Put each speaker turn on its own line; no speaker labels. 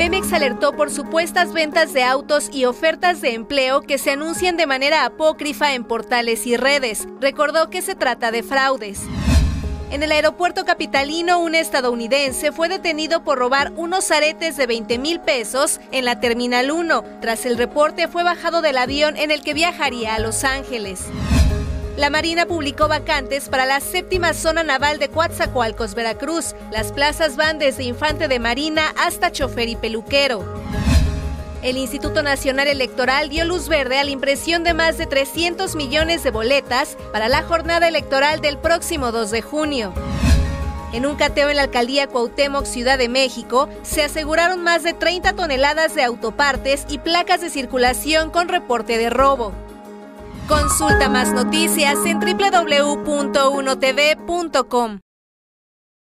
Pemex alertó por supuestas ventas de autos y ofertas de empleo que se anuncian de manera apócrifa en portales y redes. Recordó que se trata de fraudes. En el aeropuerto capitalino, un estadounidense fue detenido por robar unos aretes de 20 mil pesos en la Terminal 1. Tras el reporte, fue bajado del avión en el que viajaría a Los Ángeles. La Marina publicó vacantes para la séptima zona naval de Coatzacoalcos, Veracruz. Las plazas van desde infante de marina hasta chofer y peluquero. El Instituto Nacional Electoral dio luz verde a la impresión de más de 300 millones de boletas para la jornada electoral del próximo 2 de junio. En un cateo en la alcaldía Cuauhtémoc, Ciudad de México, se aseguraron más de 30 toneladas de autopartes y placas de circulación con reporte de robo. Consulta más noticias en www.unotv.com.